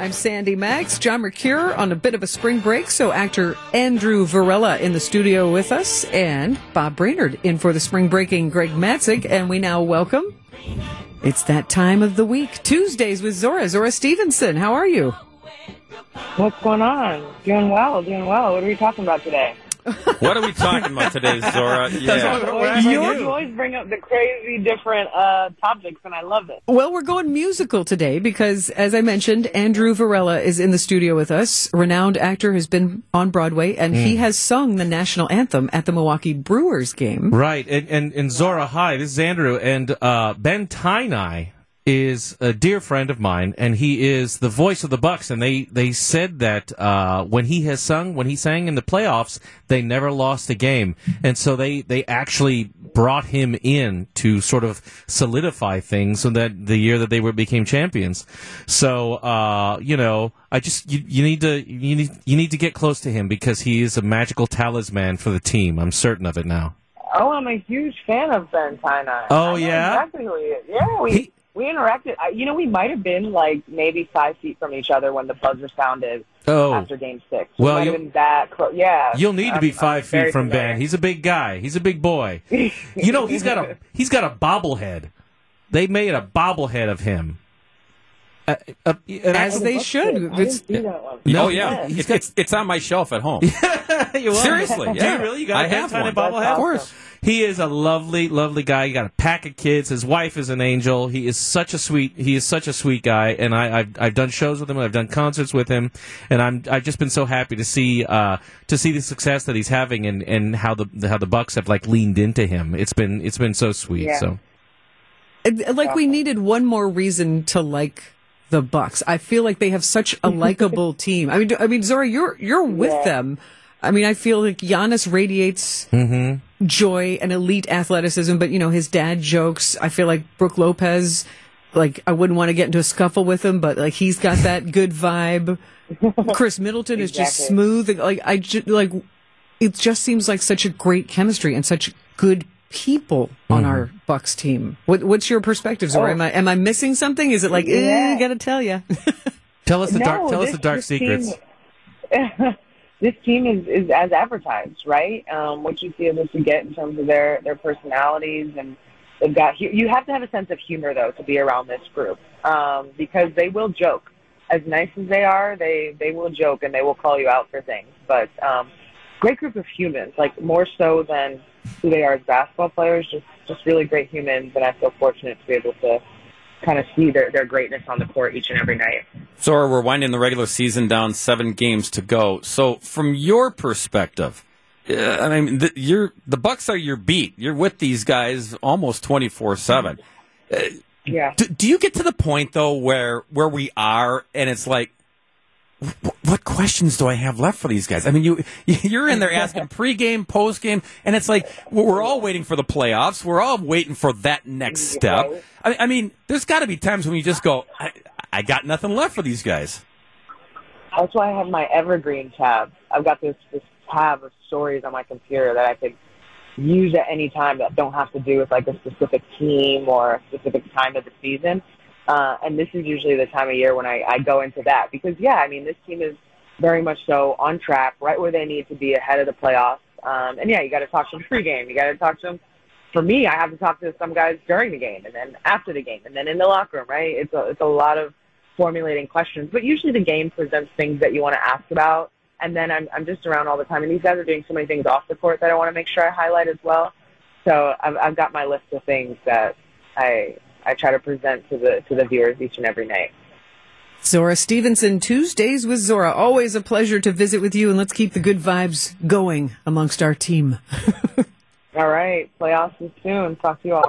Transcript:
I'm Sandy Max. John Mercure on a bit of a spring break, so actor Andrew Varela in the studio with us, and Bob Brainerd in for the spring breaking Greg Matzek, and we now welcome. It's that time of the week, Tuesdays with Zora. Zora Stephenson, how are you? What's going on? Doing well, doing well. What are we talking about today? What are we talking about today, Zora? Yeah. You always bring up the crazy different uh, topics, and I love it. Well, we're going musical today because, as I mentioned, Andrew Varela is in the studio with us. Renowned actor has been on Broadway, and mm. he has sung the national anthem at the Milwaukee Brewers game. Right, and and, and Zora, hi, this is Andrew, and uh, Ben Tajnai is a dear friend of mine, and he is the voice of the Bucks. And they they said that uh, when he has sung, when he sang in the playoffs, they never lost a game, and so they they actually brought him in to sort of solidify things, so that the year that they were became champions. So uh, you know, I just you, you need to you need you need to get close to him because he is a magical talisman for the team. I'm certain of it now. Oh, I'm a huge fan of Ben Tajnai. Oh yeah, exactly. Yeah, we. He, we interacted. You know, we might have been like maybe five feet from each other when the buzzer sounded oh. after Game Six. We well, you that close. Yeah, you'll need to be 5 feet from familiar. Ben. He's a big guy. He's a big boy. you know, he's got a he's got a bobblehead. They made a bobblehead of him. Uh, uh, As they should. oh yeah, it's, it's, it's on my shelf at home. Seriously, yeah, really? You got I have one. bobblehead? Of course. He is a lovely, lovely guy. He got a pack of kids. His wife is an angel. He is such a sweet. He is such a sweet guy. And I, have I've done shows with him. I've done concerts with him, and I'm I've just been so happy to see uh, to see the success that he's having and, and how the how the Bucks have like leaned into him. It's been it's been so sweet. Yeah. So, like we needed one more reason to like the Bucks. I feel like they have such a likable team. I mean, I mean, Zora, you're you're with yeah. them. I mean, I feel like Giannis radiates mm-hmm. Joy and elite athleticism, but you know, his dad jokes. I feel like Brook Lopez, like I wouldn't want to get into a scuffle with him, but like he's got that good vibe. Khris Middleton exactly. is just smooth. Like I just like it just seems like such a great chemistry and such good people on mm-hmm. our Bucks team. What, what's your perspective, Zora? Oh. Am I am I missing something? Is it like, eh, yeah. eh, gotta tell you? tell us the no, dark. Tell this, us the dark secrets. Team, this team is, is as advertised, right? Um, what you see able to get in terms of their their personalities and they've got. You have to have a sense of humor though to be around this group um, because they will joke. As nice as they are, they they will joke and they will call you out for things. But um, great group of humans, like more so than who they are as basketball players. Just just really great humans, and I feel fortunate to be able to kind of see their, their greatness on the court each and every night. Zora, we're winding the regular season down, seven games to go. So, from your perspective, uh, I mean, the, you're the Bucks are your beat. You're with these guys almost twenty four seven. Uh, yeah. Do, do you get to the point though where where we are, and it's like, what questions do I have left for these guys? I mean, you you're in there asking pregame, postgame, and it's like we're all waiting for the playoffs. We're all waiting for that next step. I, I mean, there's got to be times when you just go, I, I got nothing left for these guys. That's why I have my evergreen tab. I've got this this tab of stories on my computer that I could use at any time that don't have to do with like a specific team or a specific time of the season. Uh, and this is usually the time of year when I, I go into that because, yeah, I mean, this team is very much so on track, right where they need to be ahead of the playoffs. Um, and yeah, you got to talk to them pregame. You got to talk to them. For me, I have to talk to some guys during the game, and then after the game, and then in the locker room. Right? It's a it's a lot of formulating questions, but usually the game presents things that you want to ask about. And then I'm I'm just around all the time, and these guys are doing so many things off the court that I want to make sure I highlight as well. So I've I've got my list of things that I I try to present to the to the viewers each and every night. Zora Stephenson, Tuesdays with Zora. Always a pleasure to visit with you, and let's keep the good vibes going amongst our team. all right, playoffs is soon. Talk to you all.